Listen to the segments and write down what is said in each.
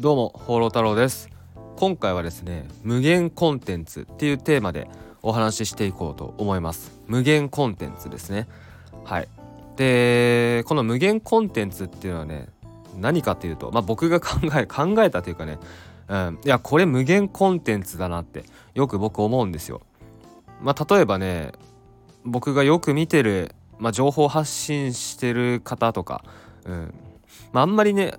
どうも放浪太郎です。今回はですね無限コンテンツっていうテーマでお話ししていこうと思います。無限コンテンツですね。はい。でこの無限コンテンツっていうのはね何かというとまあ僕が考え 考えたというかねうん、いやこれ無限コンテンツだなってよく僕思うんですよ。まあ、例えばね僕がよく見てる、まあ、情報発信してる方とか、うん。まあ、あんまりね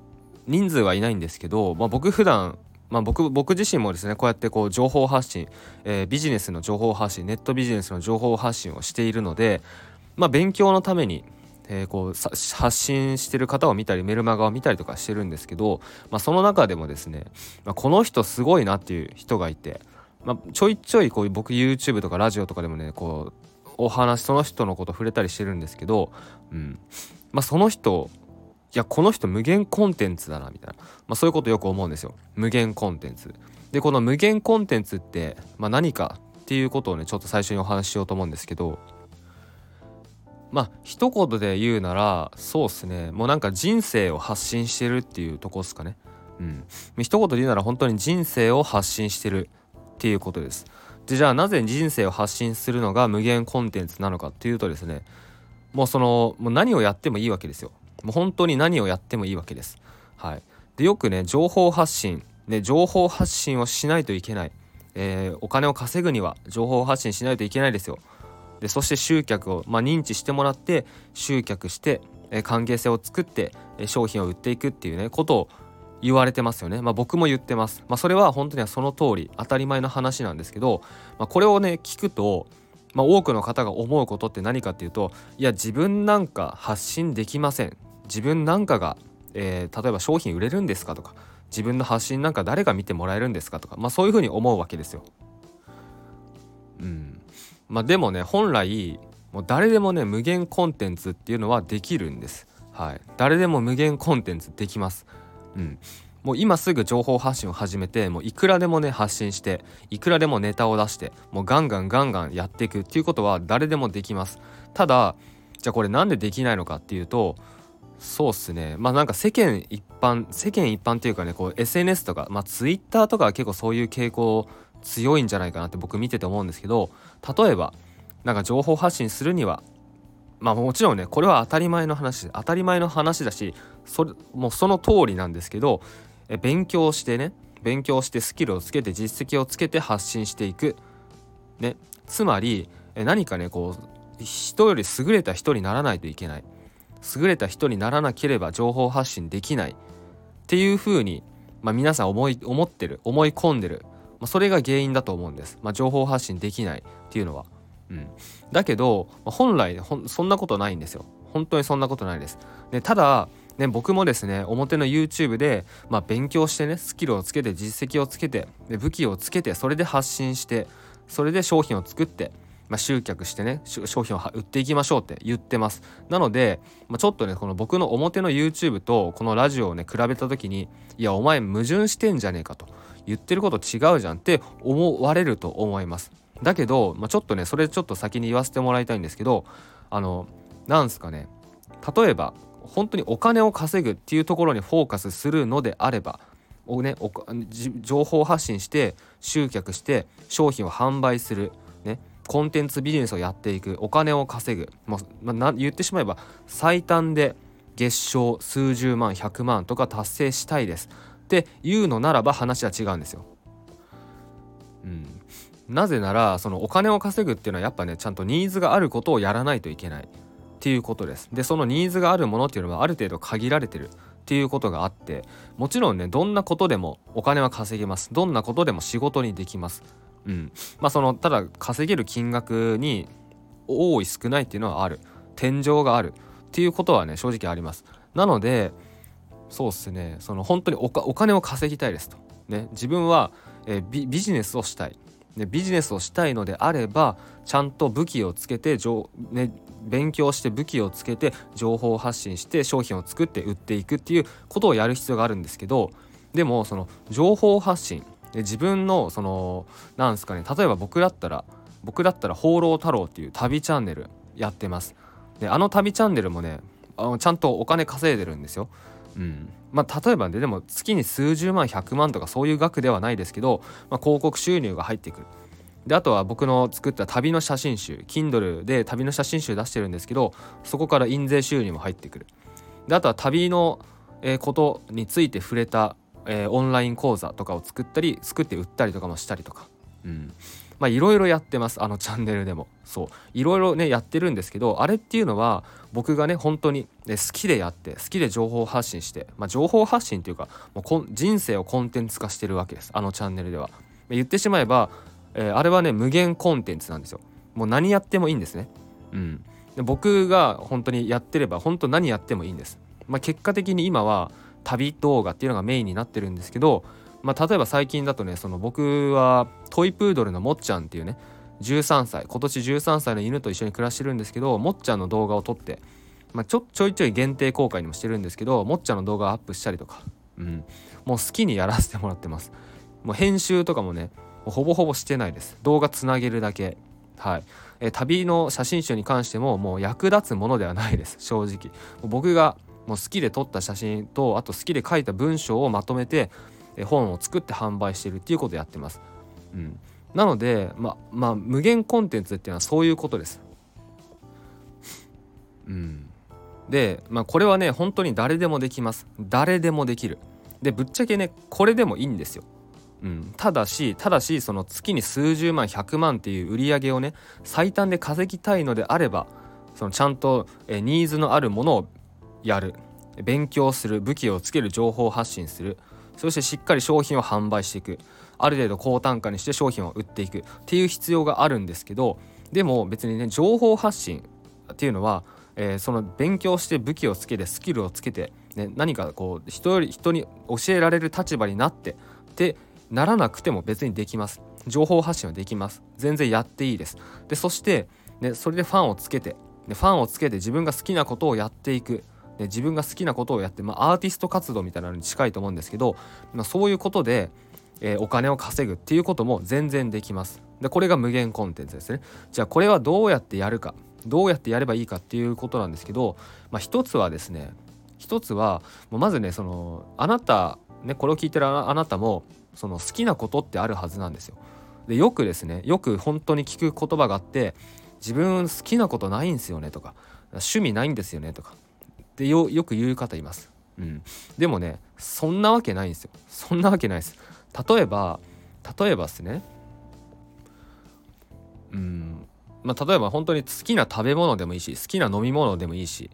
人数はいないんですけど、まあ、僕普段まあ僕僕自身もですねこうやってこう情報発信、えー、ビジネスの情報発信ネットビジネスの情報発信をしているので、まあ、勉強のために、えー、こう発信してる方を見たりメルマガを見たりとかしてるんですけど、まあ、その中でもですね、まあ、この人すごいなっていう人がいて、まあ、ちょいちょいこう僕 YouTube とかラジオとかでもねこうお話その人のこと触れたりしてるんですけど、うん。まあ、その人いやこの人無限コンテンツだなみたいな、まあ、そういうことよく思うんですよ。無限コンテンツ。でこの無限コンテンツって、まあ、何かっていうことをねちょっと最初にお話ししようと思うんですけどまあ一言で言うならそうっすね。もうなんか人生を発信してるっていうとこっすかね。うん。一言で言うなら本当に人生を発信してるっていうことです。でじゃあなぜ人生を発信するのが無限コンテンツなのかっていうとですねもうそのもう何をやってもいいわけですよ。もう本当に何をやってもいいわけです。はい、でよくね情報発信、ね、情報発信をしないといけない、えー、お金を稼ぐには情報発信しないといけないですよ。でそして集客を、まあ、認知してもらって集客して、えー、関係性を作って、えー、商品を売っていくっていうねことを言われてますよね。まあ、僕も言ってます。まあ、それは本当にはその通り当たり前の話なんですけど、まあ、これをね聞くとまあ、多くの方が思うことって何かっていうといや自分なんか発信できません自分なんかが、えー、例えば商品売れるんですかとか自分の発信なんか誰が見てもらえるんですかとか、まあ、そういうふうに思うわけですよ。うんまあ、でもね本来もう誰でもね無限コンテンツっていうのはできるんです。はい、誰でも無限コンテンツできます。うん、もう今すぐ情報発信を始めてもういくらでもね発信していくらでもネタを出してもうガンガンガンガンやっていくっていうことは誰でもできますただじゃあこれなんでできないのかっていうとそうっすね。まあなんか世間一般世間一般っていうかねこう SNS とかまあ Twitter とかは結構そういう傾向強いんじゃないかなって僕見てて思うんですけど例えばなんか情報発信するにはまあもちろんねこれは当たり前の話当たり前の話だしそれもうその通りなんですけどえ勉強してね勉強してスキルをつけて実績をつけて発信していく。ね。つまりえ何かねこう人より優れた人にならないといけない。優れた人にならなければ情報発信できない。っていうふうに、まあ、皆さん思い思ってる思い込んでる、まあ、それが原因だと思うんです、まあ、情報発信できない。っていうのは。うん、だけど本来そんなことないんですよ。本当にそんなことないです。でただね、僕もですね表の YouTube で、まあ、勉強してねスキルをつけて実績をつけてで武器をつけてそれで発信してそれで商品を作ってまあ、集客してね商品を売っていきましょうって言ってます。なので、まあ、ちょっとねこの僕の表の YouTube とこのラジオをね比べた時にいやお前矛盾してんじゃねえかと。言ってること違うじゃんって思われると思います。だけど、まあ、ちょっとねそれちょっと先に言わせてもらいたいんですけどあのなんすかね。例えば本当にお金を稼ぐっていうところにフォーカスするのであればおね、情報発信して集客して商品を販売する。コンテンツビジネスをやっていくお金を稼ぐ。もう、まあ、言ってしまえば最短で月賞数十万100万とか達成したいです。っていうのならば話は違うんですよ。うん、なぜならそのお金を稼ぐっていうのはやっぱねちゃんとニーズがあることをやらないといけない。っていうことです。でそのニーズがあるものっていうのはある程度限られてる。っていうことがあってもちろんねどんなことでもお金は稼げます。どんなことでも仕事にできます。うん。まあそのただ稼げる金額に多い少ないっていうのはある。天井がある。っていうことはね正直あります。なのでそうっすね。その本当にお金を稼ぎたいですと。ね。自分は、えー、ビジネスをしたい。でビジネスをしたいのであればちゃんと武器をつけて、ね、勉強して武器をつけて情報発信して商品を作って売っていくっていうことをやる必要があるんですけどでもその情報発信で自分のそのなんすかね例えば僕だったら僕だったら「放浪太郎」っていう旅チャンネルやってます。であの旅チャンネルもねあのちゃんとお金稼いでるんですよ。うん。まあ、例えばねでも月に数十万100万とかそういう額ではないですけど、まあ、広告収入が入ってくる。であとは僕の作った旅の写真集 Kindle で旅の写真集出してるんですけどそこから印税収入も入ってくる。であとは旅のことについて触れた、えー、オンライン講座とかを作ったり作って売ったりとかもしたりとか。うん。まあいろいろやってます。あのチャンネルでも。そう。いろいろねやってるんですけどあれっていうのは僕がね本当に、ね、好きでやって好きで情報発信してまあ情報発信っていうかもう人生をコンテンツ化してるわけです。あのチャンネルでは。言ってしまえば、えー、あれはね無限コンテンツなんですよ。もう何やってもいいんですね。うん。で僕が本当にやってれば本当何やってもいいんです。まあ結果的に今は旅動画っていうのがメインになってるんですけどまあ、例えば最近だとねその僕はトイプードルのもっちゃんっていうね13歳今年13歳の犬と一緒に暮らしてるんですけどもっちゃんの動画を撮って、まあ、ちょちょいちょい限定公開にもしてるんですけどもっちゃんの動画をアップしたりとか、うん、もう好きにやらせてもらってます。もう編集とかもねほぼほぼしてないです。動画つなげるだけ。はい。え旅の写真集に関してももう役立つものではないです。正直。僕がもう好きで撮った写真とあと好きで書いた文章をまとめて本を作って販売してるっていうことをやってます。うん、なので、ままあ、無限コンテンツっていうのはそういうことです。うん、で、まあ、これはね本当に誰でもできます。誰でもできる。でぶっちゃけねこれでもいいんですよ。うん、ただしただしその月に数十万100万っていう売り上げをね最短で稼ぎたいのであればそのちゃんとえニーズのあるものをやる。勉強する武器をつける情報発信する。そしてしっかり商品を販売していく。ある程度高単価にして商品を売っていく。っていう必要があるんですけどでも別にね情報発信っていうのは、えー、その勉強して武器をつけてスキルをつけて、ね、何かこう人より人に教えられる立場になってってならなくても別にできます。情報発信はできます。全然やっていいです。でそして、ね、それでファンをつけてファンをつけて自分が好きなことをやっていく。で自分が好きなことをやって、まあ、アーティスト活動みたいなのに近いと思うんですけど、まあ、そういうことで、えー、お金を稼ぐっていうことも全然できます。でこれが無限コンテンツですね。じゃあこれはどうやってやるかどうやってやればいいかっていうことなんですけど、まあ、一つはですね一つはもうまずねそのあなたねこれを聞いてるあなたもその好きなことってあるはずなんですよ。でよくですねよく本当に聞く言葉があって自分好きなことないんですよねとか趣味ないんですよねとかってよよく言う方います。うん、でもねそんなわけないんですよ。そんなわけないです。例えば例えばですねうんまあ例えば本当に好きな食べ物でもいいし好きな飲み物でもいいし、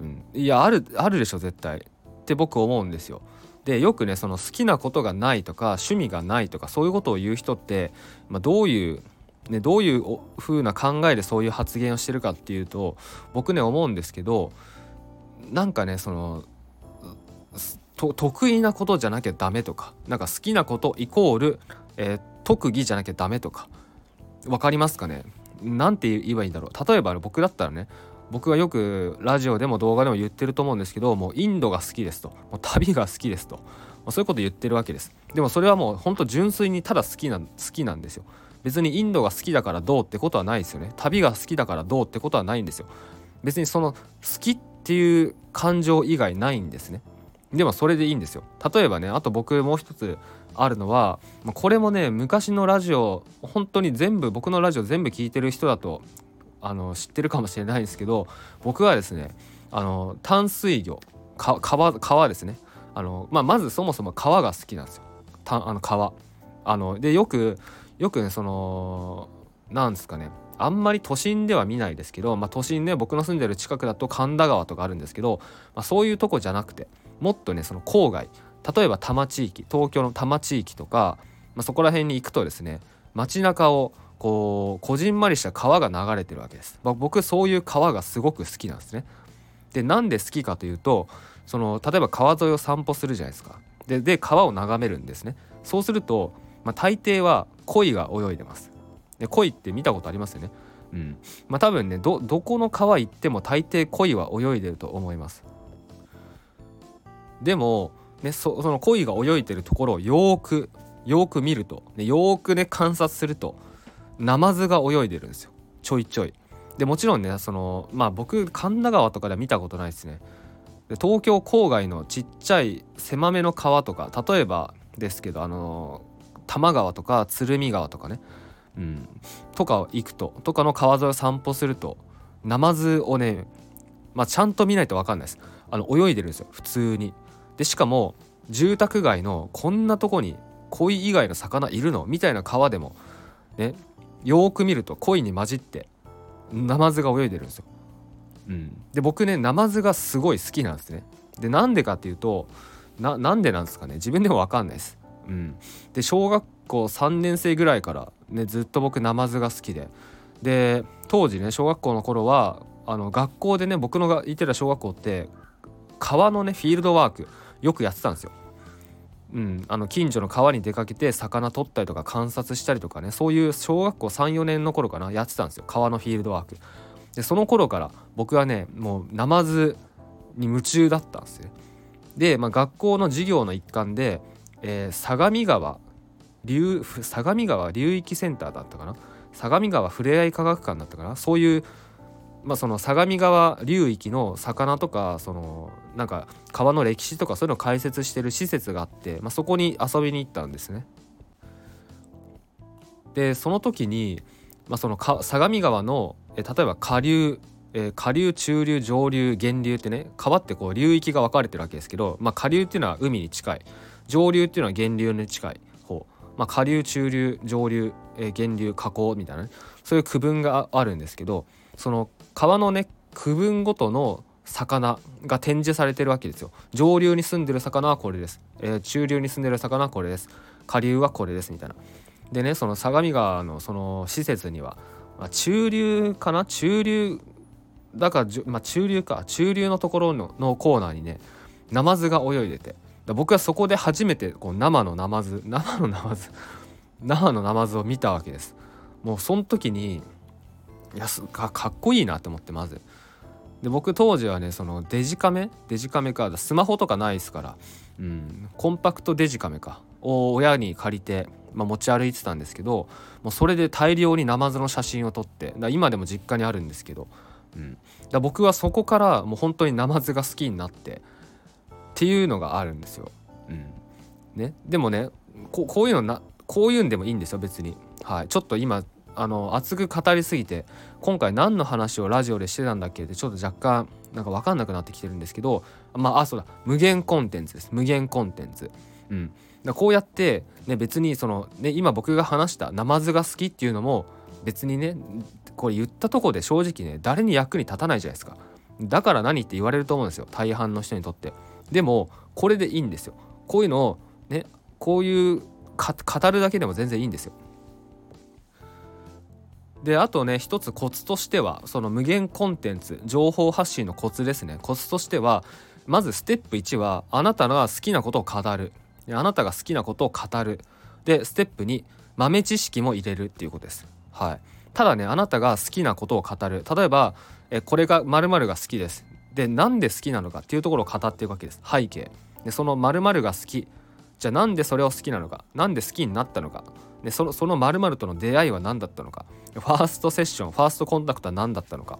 うん、いやあるあるでしょ絶対って僕思うんですよ。でよくねその好きなことがないとか趣味がないとかそういうことを言う人って、まあ、どういうね、どういう風な考えでそういう発言をしてるかっていうと僕ね思うんですけどなんかねその得意なことじゃなきゃダメとかなんか好きなことイコール、えー、特技じゃなきゃダメとか分かりますかね？なんて言えばいいんだろう。例えば僕だったらね僕がよくラジオでも動画でも言ってると思うんですけどもうインドが好きですと。もう旅が好きですと。そういうこと言ってるわけです。でもそれはもうほんと純粋にただ好きな好きなんですよ。別にインドが好きだからどうってことはないですよね。旅が好きだからどうってことはないんですよ。別にその好きっていう感情以外ないんですね。でもそれでいいんですよ。例えばねあと僕もう一つあるのはこれもね昔のラジオ本当に全部僕のラジオ全部聞いてる人だとあの知ってるかもしれないんですけど僕はですねあの淡水魚川川ですね。あの、まあ、まずそもそも川が好きなんですよ。たあの川。あのでよくよくねそのなんですかねあんまり都心では見ないですけど、まあ、都心ね僕の住んでる近くだと神田川とかあるんですけど、まあ、そういうとこじゃなくてもっとねその郊外例えば多摩地域東京の多摩地域とか、まあ、そこら辺に行くとですね街中をこうこじんまりした川が流れてるわけです、まあ、僕そういう川がすごく好きなんですね。でなんで好きかというとその例えば川沿いを散歩するじゃないですか。でで川を眺めるんですね。そうすると、まあ、大抵は鯉が泳いでます。で鯉って見たことありますよね。うん。まあ多分ねどどこの川行っても大抵鯉は泳いでると思います。でもねそその鯉が泳いでるところをよくよく見ると、ね、よくね観察するとナマズが泳いでるんですよ。ちょいちょい。でもちろんねそのまあ僕神田川とかでは見たことないですね。で東京郊外のちっちゃい狭めの川とか例えばですけどあの多摩川とか鶴見川とかね、うん、とか行くととかの川沿いを散歩するとナマズをね、まあ、ちゃんと見ないと分かんないです。あの泳いでるんですよ。普通に。でしかも住宅街のこんなとこに鯉以外の魚いるの？みたいな川でもねよーく見ると鯉に混じってナマズが泳いでるんですよ。うん、で僕ねナマズがすごい好きなんですね。でなんでかっていうとななんでなんですかね。自分でも分かんないです。うん、で小学校3年生ぐらいから、ね、ずっと僕ナマズが好きで。で当時ね小学校の頃はあの学校でね僕のが行ってた小学校って川のねフィールドワークよくやってたんですよ。うん、あの近所の川に出かけて魚取ったりとか観察したりとかねそういう小学校34年の頃かなやってたんですよ。川のフィールドワーク。でその頃から僕はねもうナマズに夢中だったんですよで、まあ、学校の授業の一環で、えー、相模川流相模川流域センターだったかな？相模川ふれあい科学館だったかな？そういうまあ、その相模川流域の魚とかそのなんか川の歴史とかそういうのを解説してる施設があって、まあ、そこに遊びに行ったんですね。でその時に、まあ、その相模川のえ例えば下流え下流中流上流源流ってね川ってこう流域が分かれてるわけですけど、まあ、下流っていうのは海に近い。上流っていうのは源流に近い、まあ、下流中流上流、え源流河口みたいな、ね、そういう区分があるんですけどその川のね区分ごとの魚が展示されてるわけですよ。上流に住んでる魚はこれです、えー、中流に住んでる魚はこれです。下流はこれですみたいな。でねその相模川のその施設には、まあ、中流かな？中流だから、まあ、中流か。中流のところのコーナーにねナマズが泳いでて。僕はそこで初めてこう生のナマズ 生のナマズ 生のナマズを見たわけです。もうその時にいやかかっこいいなと思ってまず。で僕当時はねそのデジカメデジカメかスマホとかないですから、うん、コンパクトデジカメかを親に借りて、まあ、持ち歩いてたんですけどもうそれで大量にナマズの写真を撮って今でも実家にあるんですけど、うん、僕はそこからもう本当にナマズが好きになってっていうのがあるんですよ。うんね、でもねここういうのなこういうんでもいいんですよ別に。はい、ちょっと今あの熱く語りすぎて今回何の話をラジオでしてたんだっけってちょっと若干なんか分かんなくなってきてるんですけどまああそうだ無限コンテンツです無限コンテンツ。うん、だこうやって、ね、別にその、ね、今僕が話したナマズが好きっていうのも別にねこれ言ったとこで正直ね誰に役に立たないじゃないですか。だから何って言われると思うんですよ大半の人にとって。でもこれでいいんですよ。こういうのをねこういう語るだけでも全然いいんですよ。であとね一つコツとしてはその無限コンテンツ情報発信のコツですね。コツとしてはまずステップ1はあなたが好きなことを語る。あなたが好きなことを語る。でステップ2豆知識も入れるっていうことです。はい。ただねあなたが好きなことを語る。例えばえこれが〇〇が好きです。でなんで好きなのかっていうところを語っていくわけです。背景。でその〇〇が好き。じゃあなんでそれを好きなのか。なんで好きになったのか。でそのその〇〇との出会いは何だったのか。ファーストセッションファーストコンタクトは何だったのか。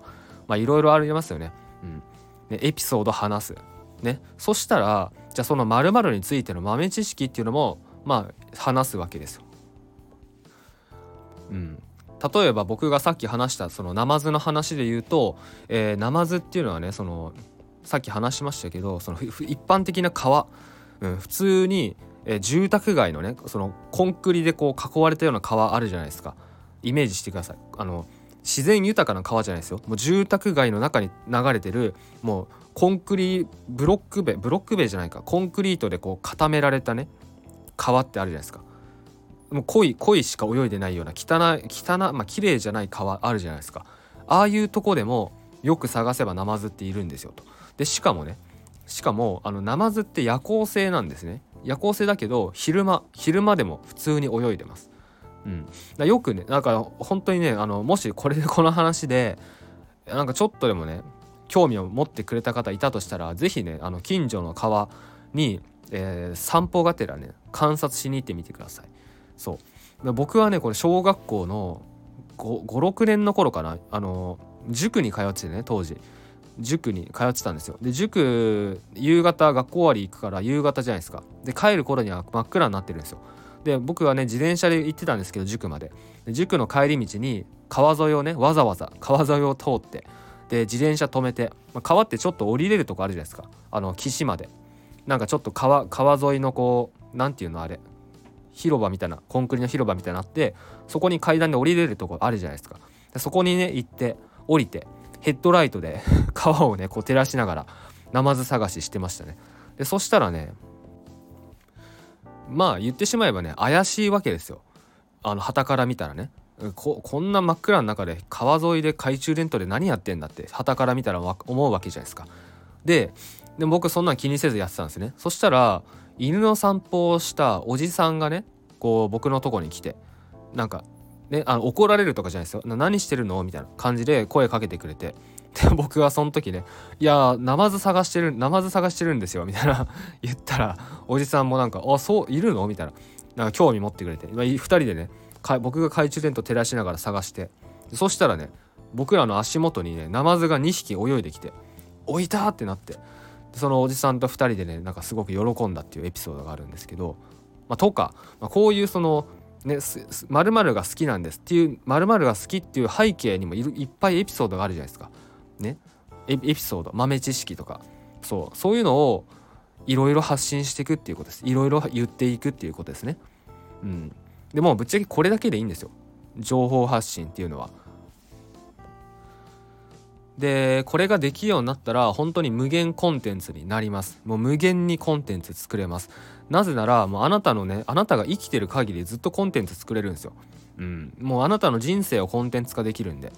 まあいろいろありますよね。うん、でエピソード話す。ね、そしたらじゃあその〇〇についての豆知識っていうのもまあ話すわけですよ。うん、例えば僕がさっき話したそのナマズの話で言うと、えー、ナマズっていうのはねそのさっき話しましたけどその一般的な川、うん、普通にえ住宅街のねそのコンクリでこう囲われたような川あるじゃないですか。イメージしてください。あの自然豊かな川じゃないですよ。もう住宅街の中に流れてるもうコンクリブロック塀ブロック塀じゃないか。コンクリートでこう固められたね川ってあるじゃないですか。もう濃い濃いしか泳いでないような汚い汚まあ綺麗じゃない川あるじゃないですかああいうとこでもよく探せばナマズっているんですよとでしかもねしかもあのナマズって夜行性なんですね夜行性だけど昼間昼間でも普通に泳いでます。うん、だよくねなんか本当にねあのもしこれでこの話でなんかちょっとでもね興味を持ってくれた方いたとしたら是非ねあの近所の川に、えー、散歩がてらね観察しに行ってみてください。そう。僕はねこれ小学校の56年の頃かな。あの塾に通っててね当時。塾に通ってたんですよ。で塾夕方学校終わり行くから夕方じゃないですか。で帰る頃には真っ暗になってるんですよ。で僕はね自転車で行ってたんですけど塾まで。塾の帰り道に川沿いをねわざわざ川沿いを通ってで自転車止めて、まあ、川ってちょっと降りれるとこあるじゃないですか。あの岸まで。なんかちょっと川川沿いのこう何て言うのあれ。広場みたいなコンクリの広場みたいになってそこに階段で降りれるとこあるじゃないですか。でそこにね行って降りてヘッドライトで 川をねこう照らしながらナマズ探ししてましたね。でそしたらねまあ言ってしまえばね怪しいわけですよ。あの旗から見たらね。ここんな真っ暗の中で川沿いで懐中電灯で何やってんだって旗から見たら思うわけじゃないですか。でで僕そんなん気にせずやってたんですね。そしたら犬の散歩をしたおじさんがねこう僕のとこに来てなんかねあの怒られるとかじゃないですよ。何してるの？みたいな感じで声かけてくれて。で 僕はその時ね「いやナマズ探してるナマズ探してるんですよ」みたいな 言ったらおじさんもなんか「あそういるの?」みたいな。なんか興味持ってくれて、まあ、2人でね僕が懐中電灯照らしながら探して。そしたらね僕らの足元にねナマズが2匹泳いできて「置いた!」ってなって。そのおじさんと2人でねなんかすごく喜んだっていうエピソードがあるんですけど、まあ、とか、まあ、こういうそのね〇〇が好きなんですっていう〇〇が好きっていう背景にもいっぱいエピソードがあるじゃないですか。ね。エピソード。豆知識とか。そう。そういうのをいろいろ発信していくっていうことです。いろいろ言っていくっていうことですね。うん、でもぶっちゃけこれだけでいいんですよ。情報発信っていうのは。でこれができるようになったら本当に無限コンテンツになります。もう無限にコンテンツ作れます。なぜならもうあなたのねあなたが生きてる限りずっとコンテンツ作れるんですよ。うん。もうあなたの人生をコンテンツ化できるんで。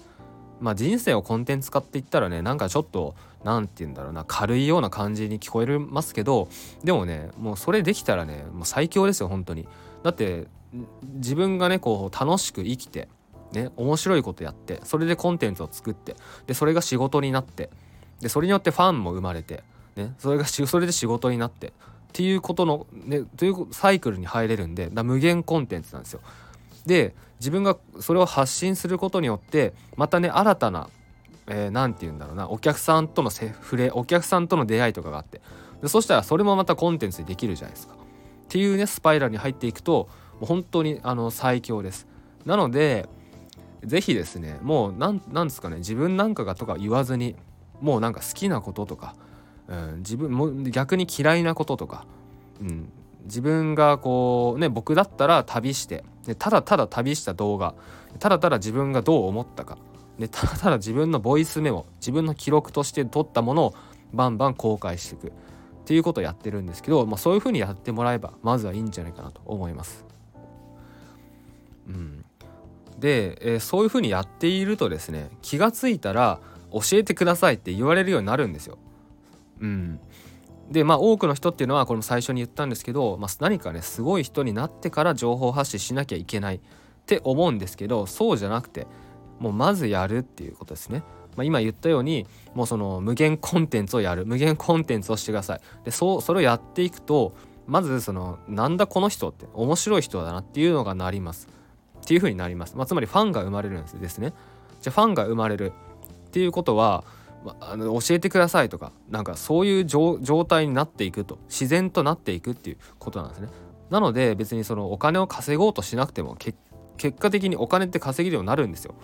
まあ人生をコンテンツ化って言ったらねなんかちょっと何て言うんだろうな軽いような感じに聞こえますけどでもねもうそれできたらねもう最強ですよ本当に。だって自分がねこう楽しく生きてね面白いことやってそれでコンテンツを作ってでそれが仕事になってでそれによってファンも生まれて、ね、それがそれで仕事になってっていうことのねというサイクルに入れるんで無限コンテンツなんですよ。で自分がそれを発信することによってまたね新たな何、えー、て言うんだろうなお客さんとの触れお客さんとの出会いとかがあってでそしたらそれもまたコンテンツにできるじゃないですか。っていうねスパイラルに入っていくともう本当にあの最強です。なので是非ですねもう何ですかね自分なんかがとか言わずにもうなんか好きなこととか、うん、自分も逆に嫌いなこととか、うん、自分がこうね僕だったら旅してでただただ旅した動画ただただ自分がどう思ったかでただただ自分のボイスメモ自分の記録として撮ったものをバンバン公開していくっていうことをやってるんですけど、まあ、そういうふうにやってもらえばまずはいいんじゃないかなと思います。うん、で、えー、そういうふうにやっているとですね気が付いたら教えてくださいって言われるようになるんですよ。うん、でまあ多くの人っていうのはこれも最初に言ったんですけど、まあ、何かねすごい人になってから情報発信しなきゃいけないって思うんですけどそうじゃなくてもうまずやるっていうことですね。まあ、今言ったようにもうその無限コンテンツをやる無限コンテンツをしてください。でそうそれをやっていくとまずそのなんだこの人って面白い人だなっていうのがなります。っていう風になります。まあ、つまりファンが生まれるんですね。じゃファンが生まれるっていうことはまあの教えてくださいとかなんかそういう状態になっていくと自然となっていくっていうことなんですね。なので別にそのお金を稼ごうとしなくても結果的にお金って稼げるようになるんですよ。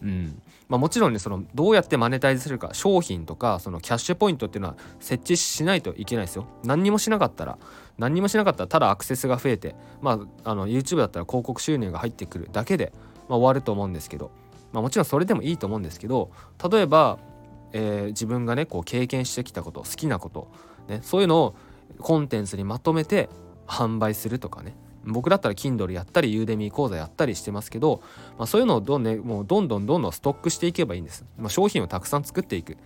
うんまあ、もちろんねそのどうやってマネタイズするか商品とかそのキャッシュポイントっていうのは設置しないといけないですよ。何にもしなかったら何にもしなかったらただアクセスが増えて、まあ、あの YouTube だったら広告収入が入ってくるだけで、まあ、終わると思うんですけど、まあ、もちろんそれでもいいと思うんですけど例えばえー、自分がねこう経験してきたこと好きなこと、ね、そういうのをコンテンツにまとめて販売するとかね。僕だったら Kindle やったり Udemy 講座やったりしてますけど、まあ、そういうのをどん,、ね、もうどんどんどんどんストックしていけばいいんです、まあ、商品をたくさん作っていく。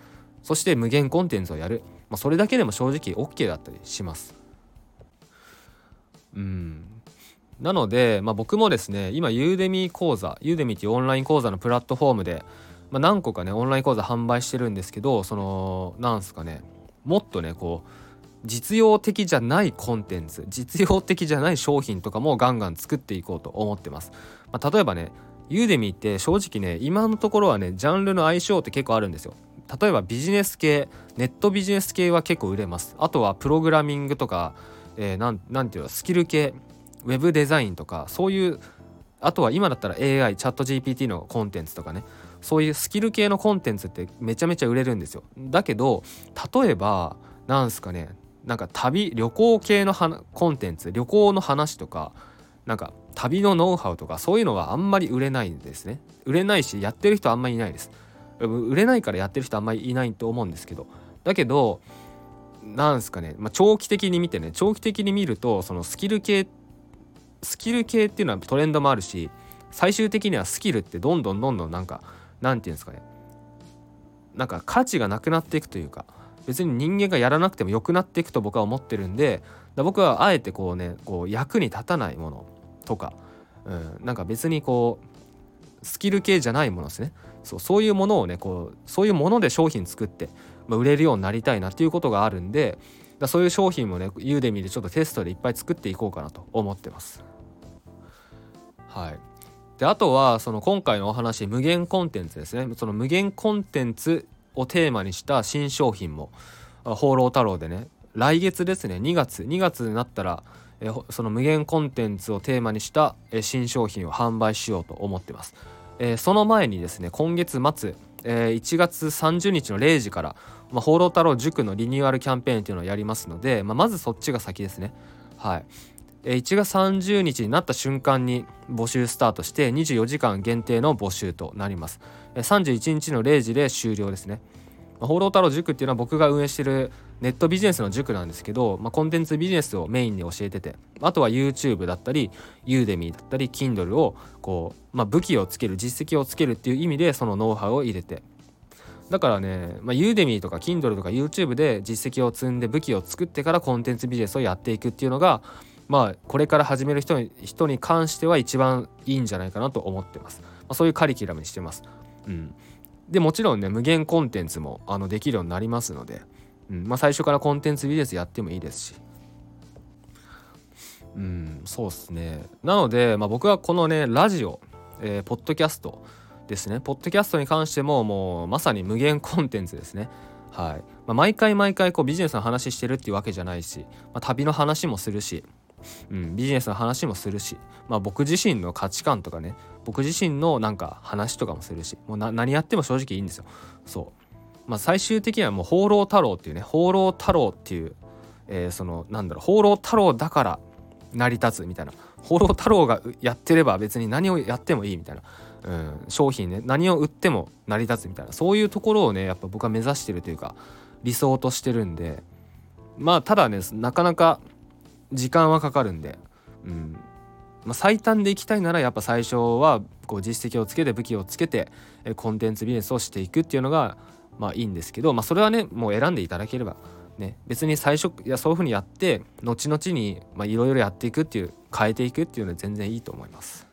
そして無限コンテンツをやる、まあ、それだけでも正直 OK だったりします。うんなので、まあ、僕もですね今 Udemy 講座 Udemy っていうオンライン講座のプラットフォームでまあ、何個かねオンライン講座販売してるんですけどそのなんすかねもっとねこう実用的じゃないコンテンツ実用的じゃない商品とかもガンガン作っていこうと思ってます。まあ、例えばねユーデミって正直ね今のところはねジャンルの相性って結構あるんですよ。例えばビジネス系ネットビジネス系は結構売れますあとはプログラミングとか、えー、なんなんていうのスキル系ウェブデザインとかそういうあとは今だったら AI チャット GPT のコンテンツとかね。そういうスキル系のコンテンツってめちゃめちゃ売れるんですよ。だけど例えばなんすかねなんか旅旅行系のコンテンツ旅行の話とかなんか旅のノウハウとかそういうのはあんまり売れないんですね。売れないしやってる人あんまりいないです。売れないからやってる人あんまりいないと思うんですけど。だけどなんすかね、まあ、長期的に見てね。長期的に見るとそのスキル系スキル系っていうのはトレンドもあるし最終的にはスキルってどんどんどんどんなんかなんていうんですかね。なんか価値がなくなっていくというか別に人間がやらなくても良くなっていくと僕は思ってるんで僕はあえてこうねこう役に立たないものとか、うん、なんか別にこうスキル系じゃないものですね。そうそういうものをねこうそういうもので商品作って、まあ、売れるようになりたいなっていうことがあるんでだそういう商品もねユーデミーでちょっとテストでいっぱい作っていこうかなと思ってます。はい。であとはその今回のお話無限コンテンツですね。その無限コンテンツをテーマにした新商品も放浪太郎でね来月ですね2月2月になったらえその無限コンテンツをテーマにした新商品を販売しようと思ってます、えー、その前にですね今月末、えー、1月30日の0時から、まあ、放浪太郎塾のリニューアルキャンペーンっていうのをやりますので、まあ、まずそっちが先ですね。はい。え1月30日になった瞬間に募集スタートして24時間限定の募集となります。え31日の0時で終了ですね。ま放浪太郎塾っていうのは僕が運営してるネットビジネスの塾なんですけど、まあ、コンテンツビジネスをメインに教えててあとは YouTube だったり Udemy だったり Kindle をこう、まあ、武器をつける実績をつけるっていう意味でそのノウハウを入れて。だからね、まあ、Udemy とか Kindle とか YouTube で実績を積んで武器を作ってからコンテンツビジネスをやっていくっていうのがまあこれから始める人に人に関しては一番いいんじゃないかなと思ってます、まあ、そういうカリキュラムにしてます。うん。でもちろんね無限コンテンツもあのできるようになりますので、うん。まあ、最初からコンテンツビジネスやってもいいですし。うんそうっすね。なので、まあ、僕はこのねラジオ、えー、ポッドキャストですね。ポッドキャストに関してももうまさに無限コンテンツですね。はい、まあ、毎回毎回こうビジネスの話してるっていうわけじゃないし、まあ、旅の話もするしうん、ビジネスの話もするし、まあ、僕自身の価値観とかね僕自身のなんか話とかもするしもう何やっても正直いいんですよ。そう。まあ、最終的にはもう放浪太郎っていうね放浪太郎っていう、えー、そのなんだろう放浪太郎だから成り立つみたいな。放浪太郎がやってれば別に何をやってもいいみたいな、うん、商品ね何を売っても成り立つみたいな。そういうところをねやっぱ僕は目指してるというか理想としてるんで。まあただねなかなか時間はかかるんで、うん。まあ、最短でいきたいならやっぱ最初はこう実績をつけて武器をつけてコンテンツビジネスをしていくっていうのがまあいいんですけど、まあ、それはねもう選んでいただければ、ね、別に最初いやそういうふうにやって後々にいろいろやっていくっていう変えていくっていうのは全然いいと思います。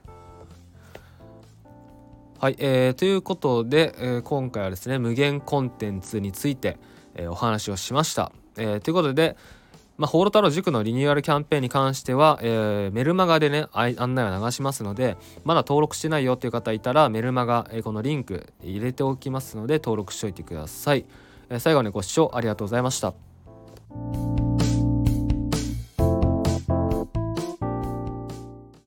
はい、えー、ということで、えー、今回はですね無限コンテンツについて、えー、お話をしました。えー、ということで、まあ、ホール太郎塾のリニューアルキャンペーンに関しては、えー、メルマガでね案内を流しますのでまだ登録してないよっていう方いたらメルマガ、えー、このリンク入れておきますので登録しておいてください、えー、最後までご視聴ありがとうございました。